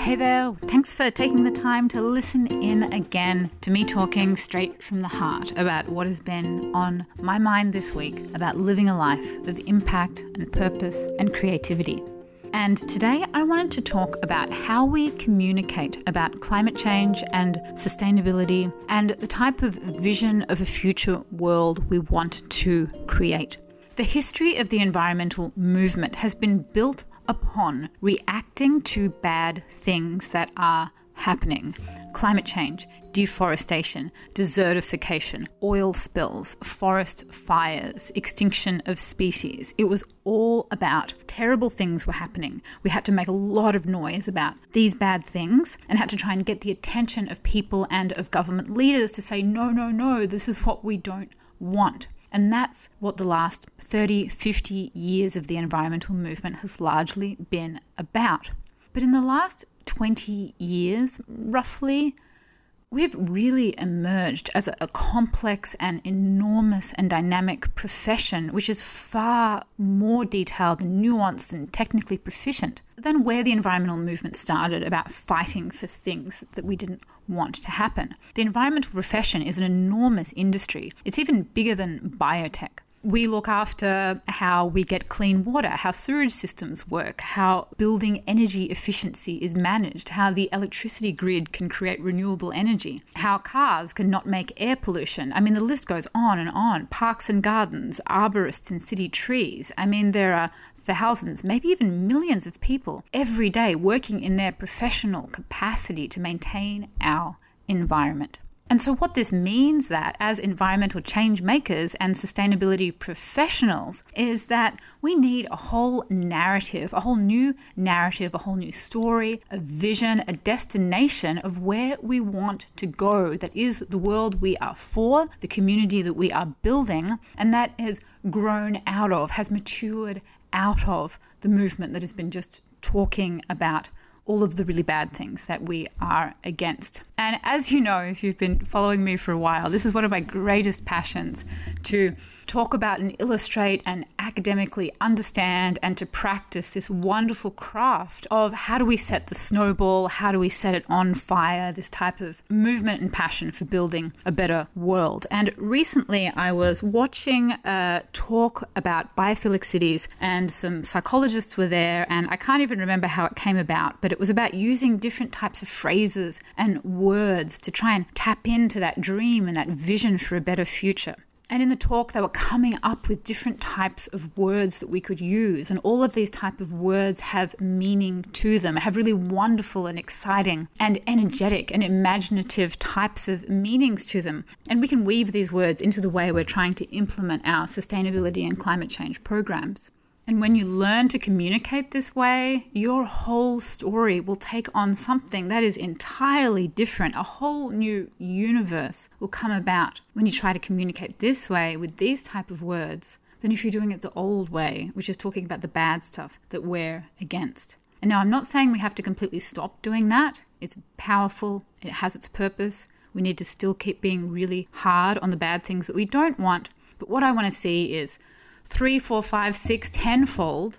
Hey there, thanks for taking the time to listen in again to me talking straight from the heart about what has been on my mind this week about living a life of impact and purpose and creativity. And today I wanted to talk about how we communicate about climate change and sustainability and the type of vision of a future world we want to create. The history of the environmental movement has been built upon reacting to bad things that are happening climate change, deforestation, desertification, oil spills, forest fires, extinction of species. It was all about terrible things were happening. We had to make a lot of noise about these bad things and had to try and get the attention of people and of government leaders to say, no, no, no, this is what we don't want. And that's what the last 30, 50 years of the environmental movement has largely been about. But in the last 20 years, roughly, we've really emerged as a, complex and enormous and dynamic profession, which is far more detailed and nuanced and technically proficient than where the environmental movement started about fighting for things that we didn't want to happen. The environmental profession is an enormous industry, it's even bigger than biotech we look after how we get clean water, how sewage systems work, how building energy efficiency is managed, how the electricity grid can create renewable energy, how cars can not make air pollution. I mean, the list goes on and on. Parks and gardens, arborists and city trees. I mean, there are thousands, maybe even millions of people every day working in their professional capacity to maintain our environment. And so, what this means that as environmental change makers and sustainability professionals is that we need a whole narrative, a whole new narrative, a whole new story, a vision, a destination of where we want to go. That is the world we are for, the community that we are building, and that has grown out of, has matured out of the movement that has been just talking about all of the really bad things that we are against. And as you know, if you've been following me for a while, this is one of my greatest passions to talk about and illustrate and academically understand and to practice this wonderful craft of how do we set the snowball, how do we set it on fire, this type of movement and passion for building a better world. And recently I was watching a talk about biophilic cities, and some psychologists were there, and I can't even remember how it came about, but it was about using different types of phrases and words to try and tap into that dream and that vision for a better future. And in the talk, they were coming up with different types of words that we could use. And all of these type of words have meaning to them, have really wonderful and exciting and energetic and imaginative types of meanings to them. And we can weave these words into the way we're trying to implement our sustainability and climate change programs. And when you learn to communicate this way, your whole story will take on something that is entirely different. A whole new universe will come about when you try to communicate this way with these type of words than if you're doing it the old way, which is talking about the bad stuff that we're against. And now I'm not saying we have to completely stop doing that. It's powerful, it has its purpose. We need to still keep being really hard on the bad things that we don't want. But what I want to see is three, four, five, six, tenfold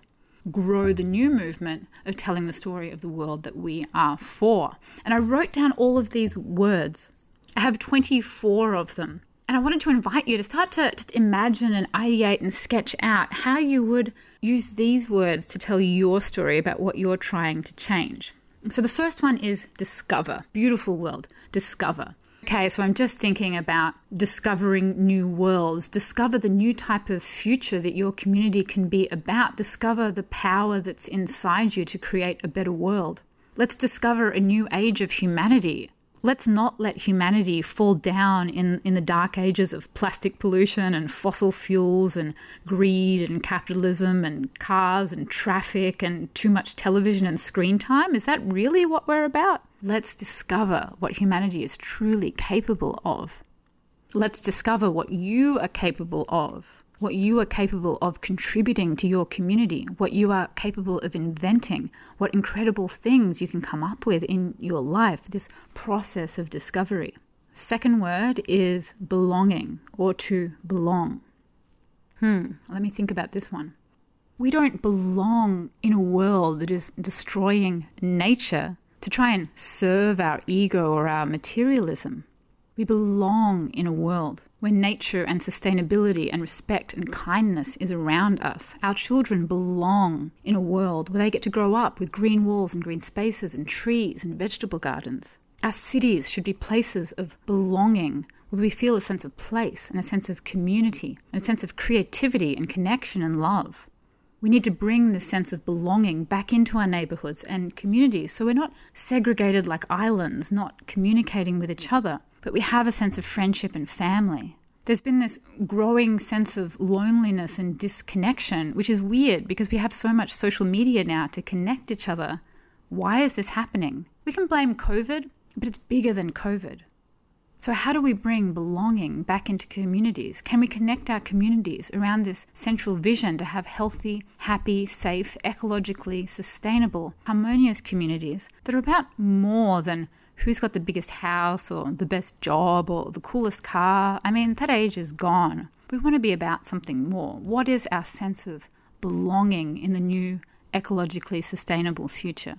grow the new movement of telling the story of the world that we are for. And I wrote down all of these words. I have 24 of them. And I wanted to invite you to start to just imagine and ideate and sketch out how you would use these words to tell your story about what you're trying to change. So the first one is discover. Beautiful world. Discover. Okay, so I'm just thinking about discovering new worlds, discover the new type of future that your community can be about, discover the power that's inside you to create a better world. Let's discover a new age of humanity, let's not let humanity fall down in, in the dark ages of plastic pollution and fossil fuels and greed and capitalism and cars and traffic and too much television and screen time. Is that really what we're about? Let's discover what humanity is truly capable of. Let's discover what you are capable of what you are capable of contributing to your community, what you are capable of inventing, what incredible things you can come up with in your life, this process of discovery. Second word is belonging or to belong. Hmm, let me think about this one. We don't belong in a world that is destroying nature. to try and serve our ego or our materialism. We belong in a world where nature and sustainability and respect and kindness is around us. Our children belong in a world where they get to grow up with green walls and green spaces and trees and vegetable gardens. Our cities should be places of belonging where we feel a sense of place and a sense of community and a sense of creativity and connection and love. We need to bring this sense of belonging back into our neighborhoods and communities so we're not segregated like islands, not communicating with each other, but we have a sense of friendship and family. There's been this growing sense of loneliness and disconnection, which is weird because we have so much social media now to connect each other. Why is this happening? We can blame COVID, but it's bigger than COVID. So, how do we bring belonging back into communities? Can we connect our communities around this central vision to have healthy, happy, safe, ecologically sustainable, harmonious communities that are about more than who's got the biggest house or the best job or the coolest car? I mean, that age is gone. We want to be about something more. What is our sense of belonging in the new ecologically sustainable future?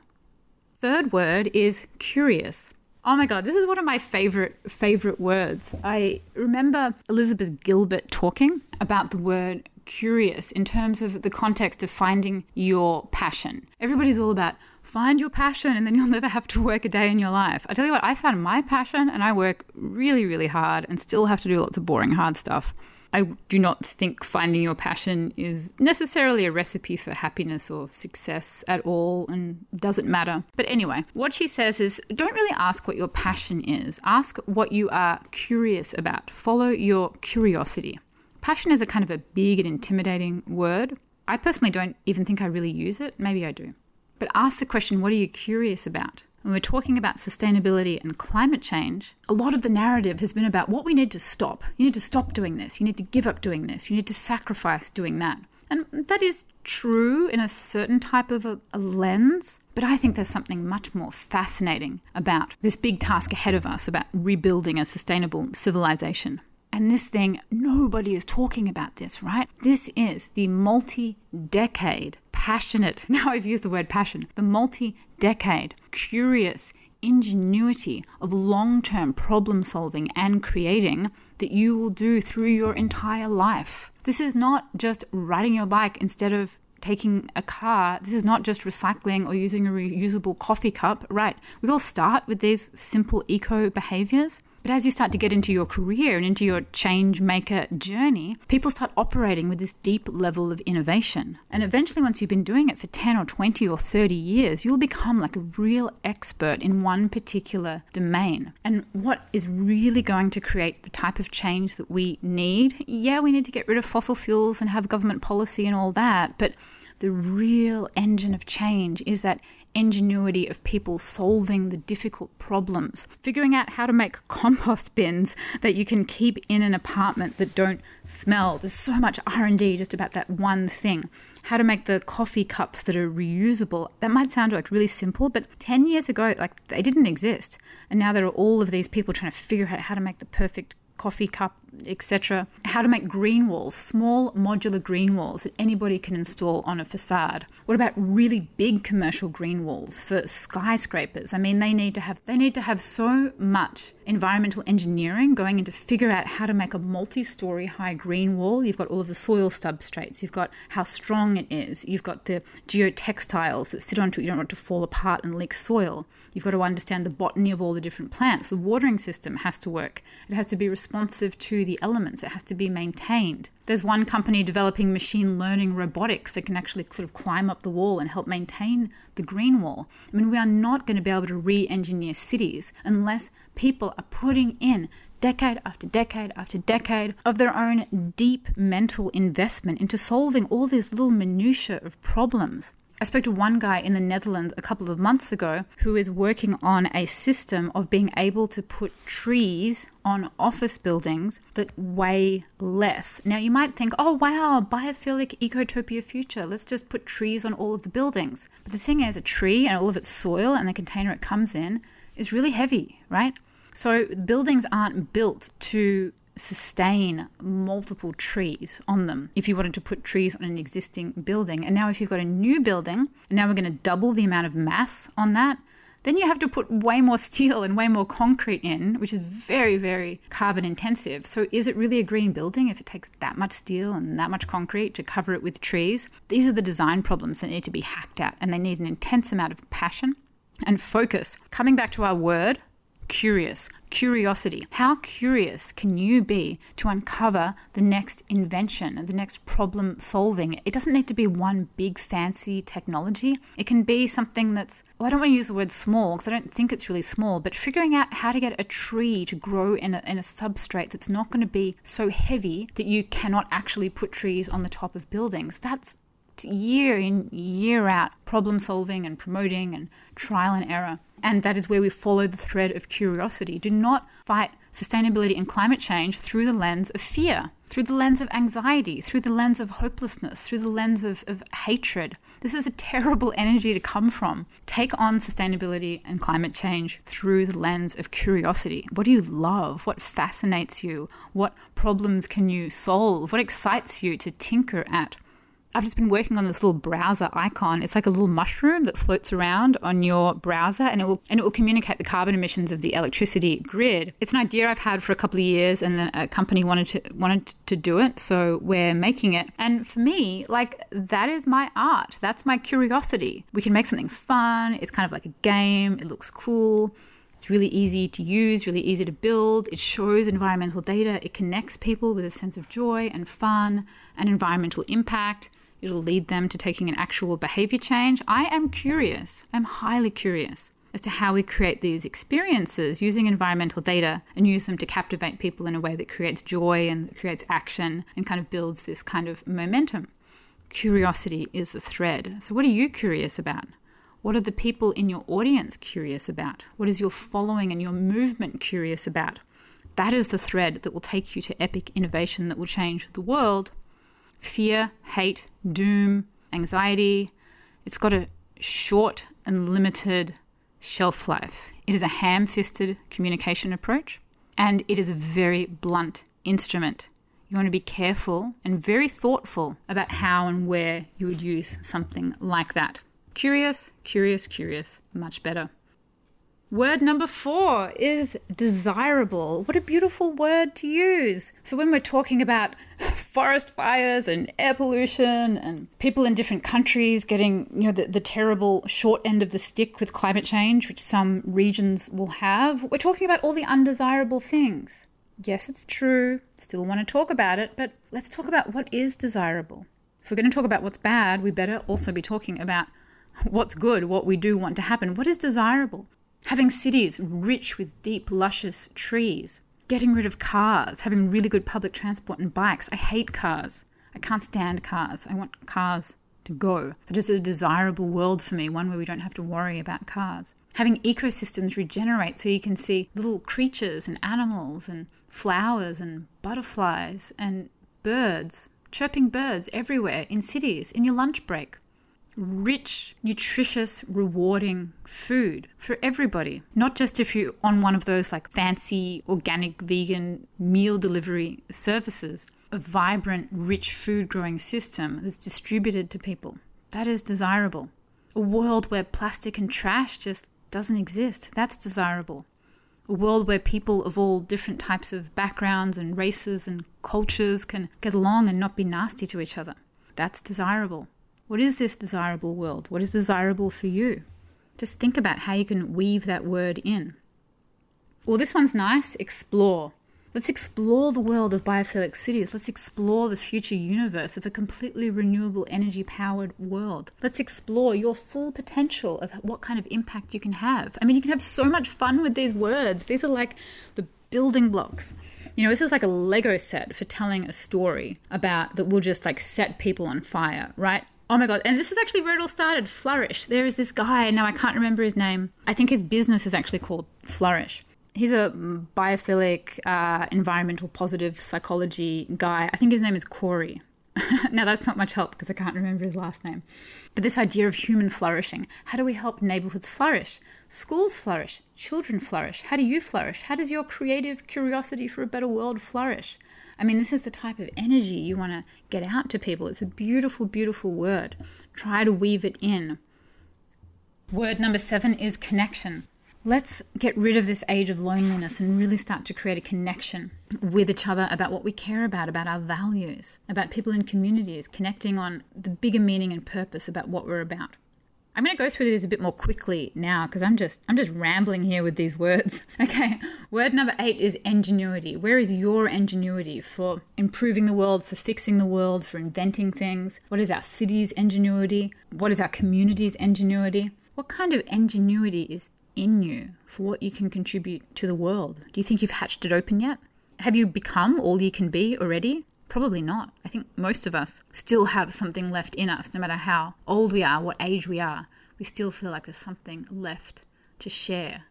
Third word is curious. Oh my god, this is one of my favorite favorite words. I remember Elizabeth Gilbert talking about the word curious in terms of the context of finding your passion. Everybody's all about find your passion and then you'll never have to work a day in your life. I tell you what, I found my passion and I work really really hard and still have to do lots of boring hard stuff. I do not think finding your passion is necessarily a recipe for happiness or success at all and doesn't matter. But anyway, what she says is don't really ask what your passion is, ask what you are curious about. Follow your curiosity. Passion is a kind of a big and intimidating word. I personally don't even think I really use it. Maybe I do. But ask the question what are you curious about? when we're talking about sustainability and climate change, a lot of the narrative has been about what we need to stop. You need to stop doing this. You need to give up doing this. You need to sacrifice doing that. And that is true in a certain type of a, a, lens, but I think there's something much more fascinating about this big task ahead of us about rebuilding a sustainable civilization. And this thing, nobody is talking about this, right? This is the multi decade passionate, now I've used the word passion, the multi decade, curious ingenuity of long term problem solving and creating that you will do through your entire life. This is not just riding your bike instead of taking a car. This is not just recycling or using a reusable coffee cup. Right. We all start with these simple eco behaviors. But as you start to get into your career and into your change maker journey, people start operating with this deep level of innovation. And eventually, once you've been doing it for 10 or 20 or 30 years, you'll become like a real expert in one particular domain. And what is really going to create the type of change that we need? Yeah, we need to get rid of fossil fuels and have government policy and all that. But the real engine of change is that ingenuity of people solving the difficult problems, figuring out how to make compost bins that you can keep in an apartment that don't smell. There's so much R&D just about that one thing. How to make the coffee cups that are reusable. That might sound like really simple, but 10 years ago like they didn't exist. And now there are all of these people trying to figure out how to make the perfect coffee cup, etc. How to make green walls, small modular green walls that anybody can install on a facade. What about really big commercial green walls for skyscrapers? I mean, they need to have they need to have so much environmental engineering going in to figure out how to make a multi-story high green wall. You've got all of the soil substrates, you've got how strong it is, you've got the geotextiles that sit onto it. You don't want it to fall apart and leak soil. You've got to understand the botany of all the different plants. The watering system has to work. It has to be responsive to the elements. It has to be maintained. There's one company developing machine learning robotics that can actually sort of climb up the wall and help maintain the green wall. I mean, we are not going to be able to re engineer cities unless people are putting in decade after decade after decade of their own deep mental investment into solving all these little minutiae of problems. I spoke to one guy in the Netherlands a couple of months ago who is working on a system of being able to put trees on office buildings that weigh less. Now, you might think, oh, wow, biophilic ecotopia future. Let's just put trees on all of the buildings. But the thing is, a tree and all of its soil and the container it comes in is really heavy, right? So buildings aren't built to sustain multiple trees on them if you wanted to put trees on an existing building. And now, if you've got a new building, and now we're going to double the amount of mass on that, Then you have to put way more steel and way more concrete in, which is very, very carbon intensive. So, is it really a green building if it takes that much steel and that much concrete to cover it with trees? These are the design problems that need to be hacked at, and they need an intense amount of passion and focus. Coming back to our word, curious, curiosity. How curious can you be to uncover the next invention, the next problem solving? It doesn't need to be one big fancy technology. It can be something that's, well, I don't want to use the word small because I don't think it's really small, but figuring out how to get a tree to grow in a, in a substrate that's not going to be so heavy that you cannot actually put trees on the top of buildings. That's year in, year out, problem solving and promoting and trial and error. And that is where we follow the thread of curiosity. Do not fight sustainability and climate change through the lens of fear, through the lens of anxiety, through the lens of hopelessness, through the lens of, of hatred. This is a terrible energy to come from. Take on sustainability and climate change through the lens of curiosity. What do you love? What fascinates you? What problems can you solve? What excites you to tinker at? I've just been working on this little browser icon. It's like a little mushroom that floats around on your browser and it will and it will communicate the carbon emissions of the electricity grid. It's an idea I've had for a couple of years and then a company wanted to wanted to do it, so we're making it. And for me, like that is my art. That's my curiosity. We can make something fun. It's kind of like a game. It looks cool. It's really easy to use, really easy to build. It shows environmental data. It connects people with a sense of joy and fun and environmental impact. It'll lead them to taking an actual behavior change. I am curious. I'm highly curious as to how we create these experiences using environmental data and use them to captivate people in a way that creates joy and creates action and kind of builds this kind of momentum. Curiosity is the thread. So, what are you curious about? What are the people in your audience curious about? What is your following and your movement curious about? That is the thread that will take you to epic innovation that will change the world fear, hate, doom, anxiety. It's got a short and limited shelf life. It is a ham fisted communication approach and it is a very blunt instrument. You want to be careful and very thoughtful about how and where you would use something like that. Curious, curious, curious, much better. Word number four is desirable. What a beautiful word to use. So, when we're talking about forest fires and air pollution and people in different countries getting, you know, the, the terrible short end of the stick with climate change, which some regions will have, we're talking about all the undesirable things. Yes, it's true. Still want to talk about it, but let's talk about what is desirable. If we're going to talk about what's bad, we better also be talking about what's good, what we do want to happen. What is desirable? Having cities rich with deep, luscious trees, getting rid of cars, having really good public transport and bikes. I hate cars. I can't stand cars. I want cars to go. That is a desirable world for me, one where we don't have to worry about cars. Having ecosystems regenerate so you can see little creatures and animals and flowers and butterflies and birds, chirping birds everywhere in cities, in your lunch break rich, nutritious, rewarding food for everybody. Not just if you're on one of those like fancy organic vegan meal delivery services, a vibrant, rich food growing system that's distributed to people. That is desirable. A world where plastic and trash just doesn't exist. That's desirable. A world where people of all different types of backgrounds and races and cultures can get along and not be nasty to each other. That's desirable. What is this desirable world? What is desirable for you? Just think about how you can weave that word in. Well, this one's nice explore. Let's explore the world of biophilic cities. Let's explore the future universe of a completely renewable energy powered world. Let's explore your full potential of what kind of impact you can have. I mean, you can have so much fun with these words. These are like the building blocks. You know, this is like a Lego set for telling a story about that will just like set people on fire, right? Oh my god! And this is actually where it all started. Flourish. There is this guy now. I can't remember his name. I think his business is actually called Flourish. He's a biophilic, uh, environmental positive psychology guy. I think his name is Corey. now that's not much help because I can't remember his last name. But this idea of human flourishing. How do we help neighborhoods flourish? Schools flourish. Children flourish. How do you flourish? How does your creative curiosity for a better world flourish? I mean, this is the type of energy you want to get out to people. It's a beautiful, beautiful word. Try to weave it in. Word number seven is connection. Let's get rid of this age of loneliness and really start to create a connection with each other about what we care about, about our values, about people in communities, connecting on the bigger meaning and purpose about what we're about. I'm going to go through these a bit more quickly now because I'm just I'm just rambling here with these words. Okay. Word number 8 is ingenuity. Where is your ingenuity for improving the world, for fixing the world, for inventing things? What is our city's ingenuity? What is our community's ingenuity? What kind of ingenuity is in you for what you can contribute to the world? Do you think you've hatched it open yet? Have you become all you can be already? Probably not. I think most of us still have something left in us, no matter how old we are, what age we are. We still feel like there's something left to share.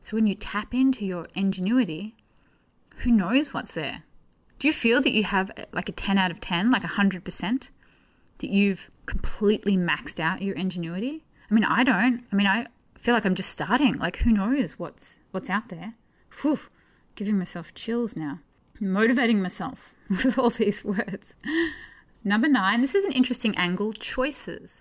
So when you tap into your ingenuity, who knows what's there? Do you feel that you have eh, like a 10 out of 10, like 100%? That you've completely maxed out your ingenuity? I mean, I don't. I mean, I, feel like I'm just starting. Like who knows what's what's out there? Whew, giving myself chills now. Motivating myself with all these words. Number nine, this is an interesting angle choices.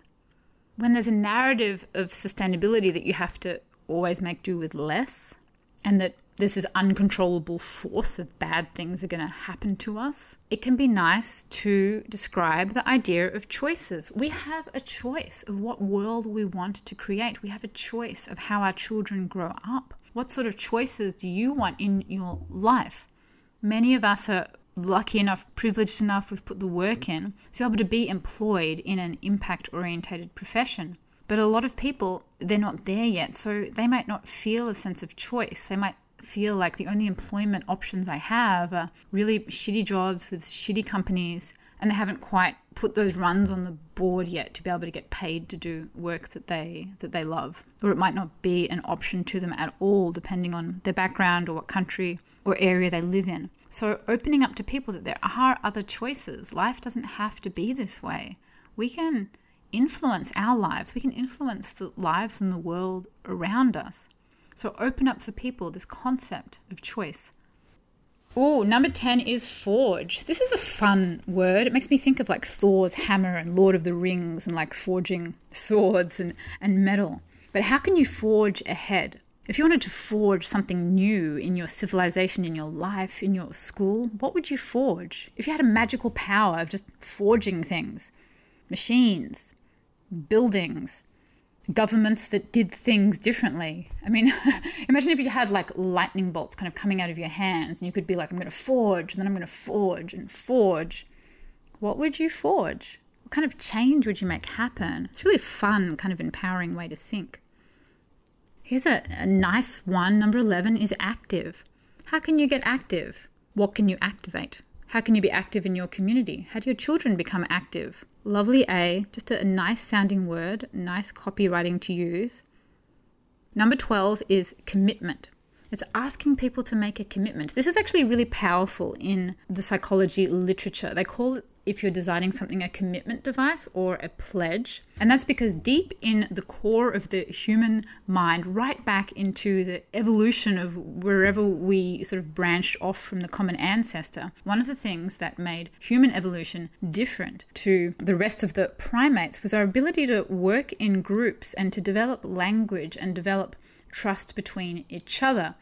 When there's a narrative of sustainability that you have to always make do with less, and that this is uncontrollable force of bad things are going to happen to us, it can be nice to describe the idea of choices. We have a choice of what world we want to create. We have a choice of how our children grow up. What sort of choices do you want in your life? Many of us are lucky enough, privileged enough, we've put the work in to be able to be employed in an impact orientated profession. But a lot of people, they're not there yet, so they might not feel a sense of choice. They might feel like the only employment options I have are really shitty jobs with shitty companies, and they haven't quite put those runs on the board yet to be able to get paid to do work that they that they love. Or it might not be an option to them at all depending on their background or what country or area they live in. So opening up to people that there are other choices. Life doesn't have to be this way. We can influence our lives. We can influence the lives and the world around us so open up for people this concept of choice. Oh, number 10 is forge. This is a fun word. It makes me think of like Thor's hammer and Lord of the Rings and like forging swords and, and metal. But how can you forge ahead? If you wanted to forge something new in your civilization, in your life, in your school, what would you forge? If you had a magical power of just forging things, machines, buildings, governments that did things differently. I mean, imagine if you had like lightning bolts kind of coming out of your hands and you could be like, I'm going to forge, and then I'm going to forge and forge. What would you forge? What kind of change would you make happen? It's really fun, kind of empowering way to think. Here's a, a nice one. Number 11 is active. How can you get active? What can you activate? How can you be active in your community? How do your children become active? Lovely A, just a nice sounding word, nice copywriting to use. Number 12 is commitment. It's asking people to make a commitment. This is actually really powerful in the psychology literature. They call it if you're designing something a commitment device or a pledge. And that's because deep in the core of the human mind, right back into the evolution of wherever we sort of branched off from the common ancestor, one of the things that made human evolution different to the rest of the primates was our ability to work in groups and to develop language and develop trust between each other.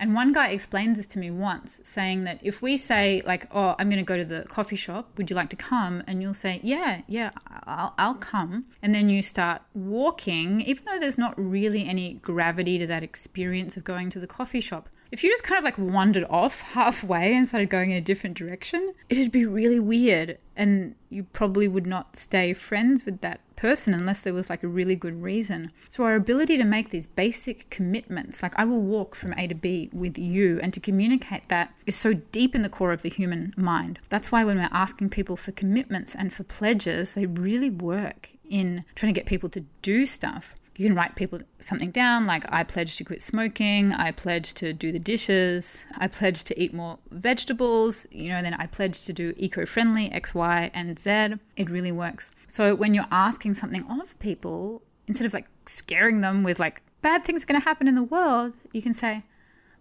And one guy explained this to me once, saying that if we say, like, oh, I'm going to go to the coffee shop, would you like to come? And you'll say, yeah, yeah, I'll, I'll come. And then you start walking, even though there's not really any gravity to that experience of going to the coffee shop. If you just kind of like wandered off halfway and started going in a different direction, it'd be really weird. And you probably would not stay friends with that person unless there was like a really good reason. So, our ability to make these basic commitments, like I will walk from A to B with you, and to communicate that is so deep in the core of the human mind. That's why when we're asking people for commitments and for pledges, they really work in trying to get people to do stuff you can write people something down like I pledge to quit smoking, I pledge to do the dishes, I pledge to eat more vegetables, you know, then I pledge to do eco-friendly X, Y, and Z. It really works. So when you're asking something of people, instead of like scaring them with like bad things are going to happen in the world, you can say,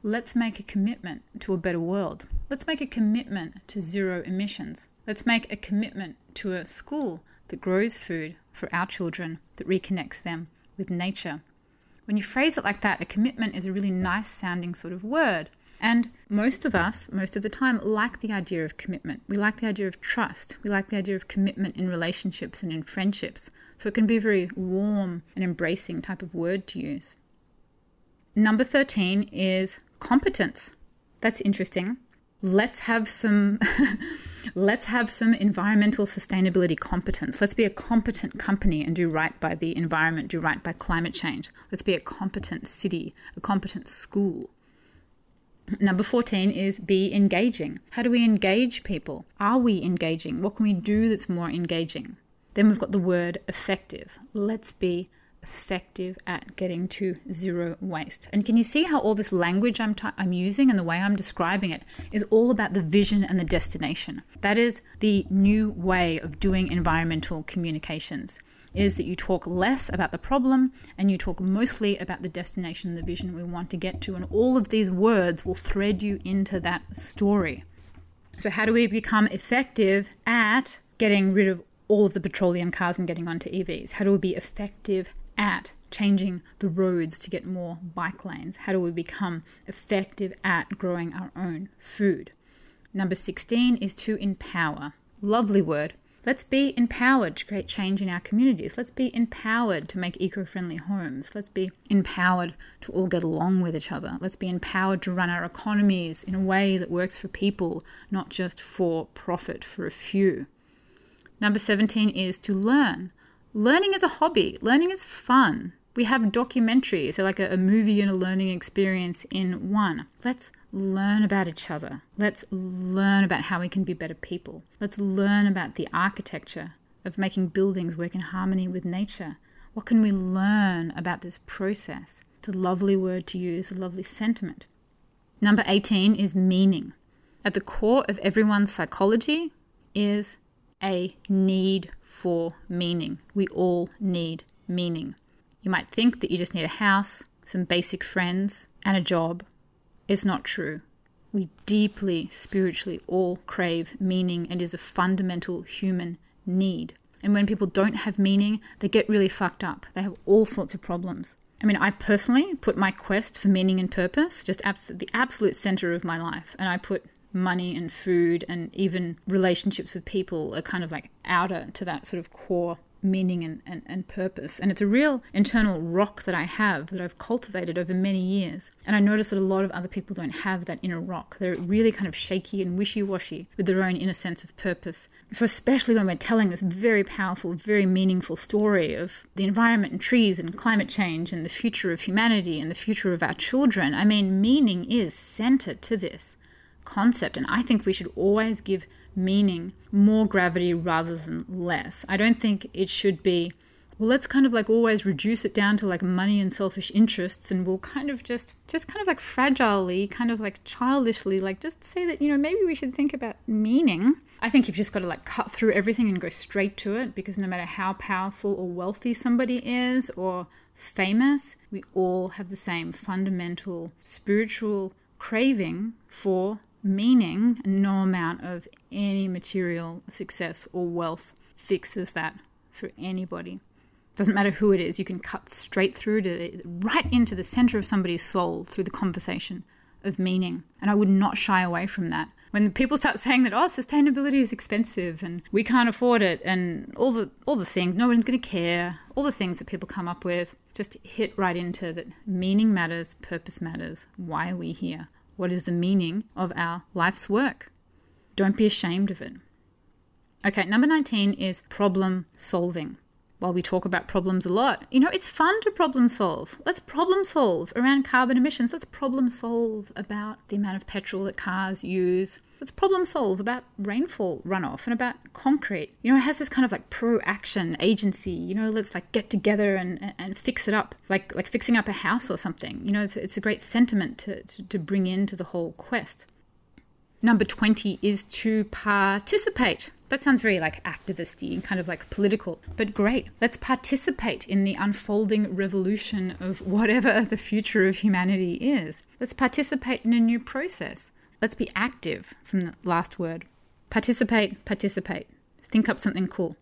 let's make a commitment to a better world. Let's make a commitment to zero emissions. Let's make a commitment to a school that grows food for our children, that reconnects them with nature. When you phrase it like that, a commitment is a really nice sounding sort of word. And most of us, most of the time, like the idea of commitment. We like the idea of trust. We like the idea of commitment in relationships and in friendships. So it can be a very warm and embracing type of word to use. Number 13 is competence. That's interesting. Let's have some let's have some environmental sustainability competence. Let's be a competent company and do right by the environment, do right by climate change. Let's be a competent city, a competent school. Number 14 is be engaging. How do we engage people? Are we engaging? What can we do that's more engaging? Then we've got the word effective. Let's be effective at getting to zero waste. And can you see how all this language I'm, t- I'm using and the way I'm describing it is all about the vision and the destination? That is the new way of doing environmental communications is that you talk less about the problem and you talk mostly about the destination, the vision we want to get to. And all of these words will thread you into that story. So, how do we become effective at getting rid of all of the petroleum cars and getting onto EVs? How do we be effective at changing the roads to get more bike lanes? How do we become effective at growing our own food? Number 16 is to empower. Lovely word. Let's be empowered to create change in our communities. Let's be empowered to make eco friendly homes. Let's be empowered to all get along with each other. Let's be empowered to run our economies in a way that works for people, not just for profit for a few. Number 17 is to learn. Learning is a hobby, learning is fun. We have documentaries, so like a, a movie and a learning experience in one. Let's learn about each other. Let's learn about how we can be better people. Let's learn about the architecture of making buildings work in harmony with nature. What can we learn about this process? It's a lovely word to use, a lovely sentiment. Number 18 is meaning. At the core of everyone's psychology is a need for meaning. We all need meaning. You might think that you just need a house, some basic friends, and a job, It's not true. We deeply, spiritually all crave meaning and is a fundamental human need. And when people don't have meaning, they get really fucked up. They have all sorts of problems. I mean, I personally put my quest for meaning and purpose just abs- the absolute center of my life. And I put money and food and even relationships with people are kind of like outer to that sort of core meaning and, and, and purpose. And it's a real internal rock that I have that I've cultivated over many years. And I notice that a lot of other people don't have that inner rock. They're really kind of shaky and wishy washy with their own inner sense of purpose. So, especially when we're telling this very powerful, very meaningful story of the environment and trees and climate change and the future of humanity and the future of our children, I mean, meaning is centered to this concept. And I think we should always give meaning more gravity rather than less. I don't think it should be, well, let's kind of like always reduce it down to like money and selfish interests and we'll kind of just, just kind of like fragilely, kind of like childishly, like just say that, you know, maybe we should think about meaning. I think you've just got to like cut through everything and go straight to it because no matter how powerful or wealthy somebody is or famous, we all have the same fundamental spiritual craving for meaning, no amount of any material success or wealth fixes that for anybody. Doesn't matter who it is, you can cut straight through to right into the center of somebody's soul through the conversation of meaning. And I would not shy away from that. When people start saying that, oh, sustainability is expensive and we can't afford it and all the all the things, no one's gonna care, all the things that people come up with, just hit right into that meaning matters, purpose matters, why are we here? What is the meaning of our life's work? Don't be ashamed of it. Okay, number 19 is problem solving. While we talk about problems a lot, you know, it's fun to problem solve. Let's problem solve around carbon emissions. Let's problem solve about the amount of petrol that cars use. Let's problem solve about rainfall runoff and about concrete. You know, it has this kind of like pro action agency. You know, let's like get together and, and, and, fix it up, like like fixing up a house or something. You know, it's, it's a great sentiment to, to, to bring into the whole quest. Number 20 is to participate. That sounds very like activisty and kind of like political, but great. Let's participate in the unfolding revolution of whatever the future of humanity is. Let's participate in a new process. Let's be active from the last word. Participate, participate. Think up something cool.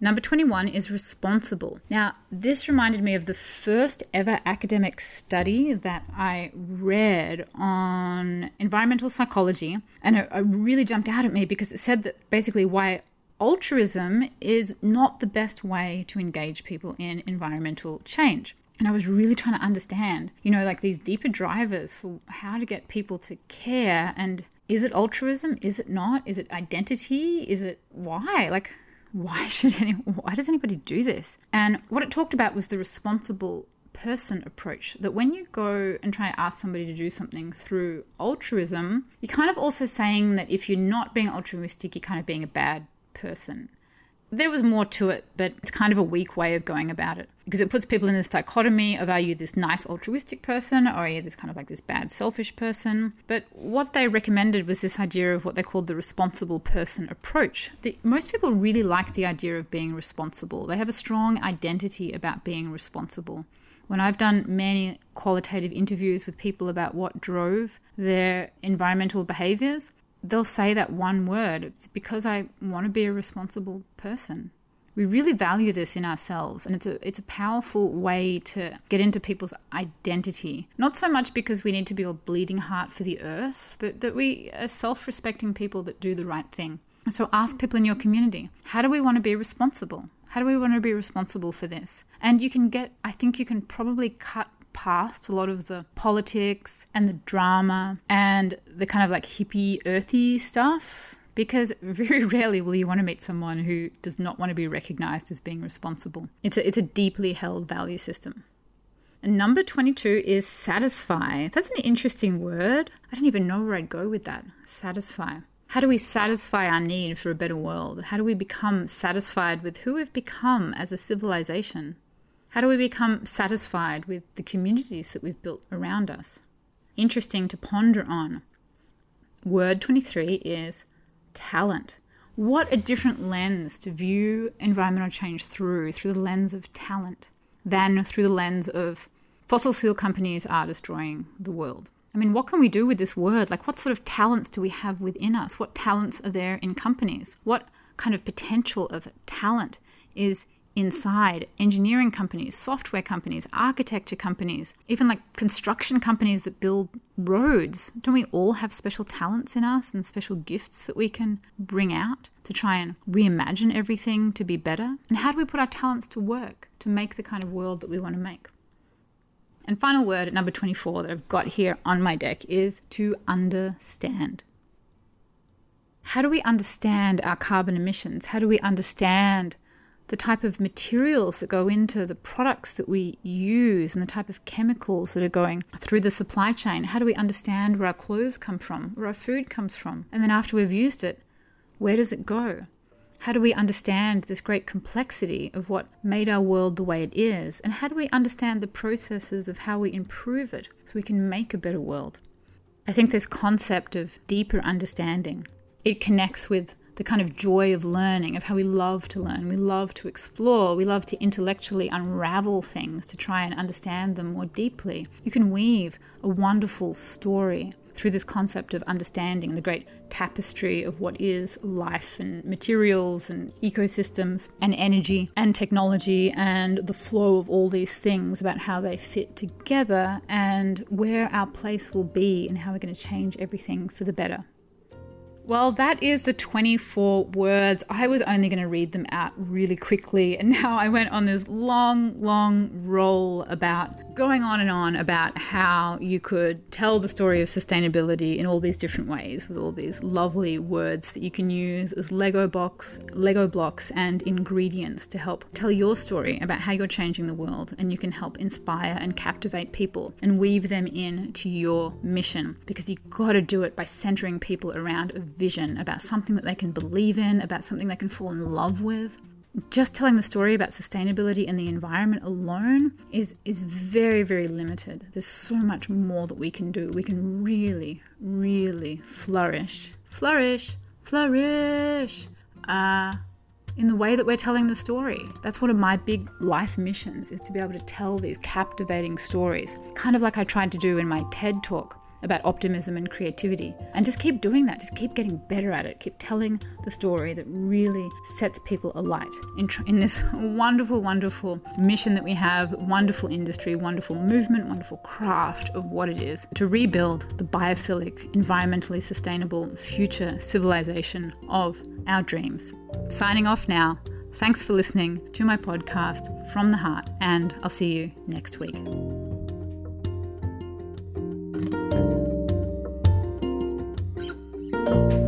Number 21 is responsible. Now, this reminded me of the first ever academic study that I read on environmental psychology, and it, it really jumped out at me because it said that basically why altruism is not the best way to engage people in environmental change. And I was really trying to understand, you know, like these deeper drivers for how to get people to care. And is it altruism? Is it not? Is it identity? Is it why? Like, why should any, why does anybody do this? And what it talked about was the responsible person approach that when you go and try to ask somebody to do something through altruism, you're kind of also saying that if you're not being altruistic, you're kind of being a bad person there was more to it, but it's kind of a weak way of going about it because it puts people in this dichotomy of are you this nice altruistic person or are you this kind of like this bad selfish person? But what they recommended was this idea of what they called the responsible person approach. The, most people really like the idea of being responsible. They have a strong identity about being responsible. When I've done many qualitative interviews with people about what drove their environmental behaviors, they'll say that one word. It's because I want to be a responsible person. We really value this in ourselves, and it's a it's a powerful way to get into people's identity. Not so much because we need to be a bleeding heart for the earth, but that we are self-respecting people that do the right thing. So ask people in your community, how do we want to be responsible? How do we want to be responsible for this? And you can get, I think you can probably cut past a lot of the politics and the drama and the kind of like hippie, earthy stuff. Because very rarely will you want to meet someone who does not want to be recognized as being responsible. It's a, it's a deeply held value system. And number 22 is satisfy. That's an interesting word. I don't even know where I'd go with that. Satisfy. How do we satisfy our need for a better world? How do we become satisfied with who we've become as a civilization? How do we become satisfied with the communities that we've built around us? Interesting to ponder on. Word 23 is talent. What a different lens to view environmental change through, through the lens of talent, than through the lens of fossil fuel companies are destroying the world. I mean, what can we do with this word? Like, what sort of talents do we have within us? What talents are there in companies? What kind of potential of talent is inside engineering companies, software companies, architecture companies, even like construction companies that build roads. Don't we all have special talents in us and special gifts that we can bring out to try and reimagine everything to be better? And how do we put our talents to work to make the kind of world that we want to make? And final word at number 24 that I've got here on my deck is to understand. How do we understand our carbon emissions? How do we understand the type of materials that go into the products that we use and the type of chemicals that are going through the supply chain. How do we understand where our clothes come from, where our food comes from? And then after we've used it, where does it go? How do we understand this great complexity of what made our world the way it is? And how do we understand the processes of how we improve it so we can make a better world? I think this concept of deeper understanding, it connects with the kind of joy of learning, of how we love to learn. We love to explore. We love to intellectually unravel things to try and understand them more deeply. You can weave a wonderful story through this concept of understanding the great tapestry of what is life and materials and ecosystems and energy and technology and the flow of all these things about how they fit together and where our place will be and how we're going to change everything for the better. Well, that is the 24 words. I was only going to read them out really quickly, and now I went on this long, long roll about going on and on about how you could tell the story of sustainability in all these different ways with all these lovely words that you can use as Lego box, Lego blocks and ingredients to help tell your story about how you're changing the world and you can help inspire and captivate people and weave them in to your mission because you've got to do it by centering people around a vision about something that they can believe in, about something they can fall in love with. Just telling the story about sustainability and the environment alone is is very very limited. There's so much more that we can do. We can really really flourish. Flourish. Flourish. Uh, in the way that we're telling the story. That's one of my big life missions is to be able to tell these captivating stories. Kind of like i tried to do in my ted talk about optimism and creativity. And just keep doing that. Just keep getting better at it. Keep telling the story that really sets people alight in, tr- in this wonderful, wonderful mission that we have, wonderful industry, wonderful movement, wonderful craft of what it is to rebuild the biophilic, environmentally sustainable future civilization of our dreams. Signing off now. Thanks for listening to my podcast from the heart, and I'll see you next week. Bye.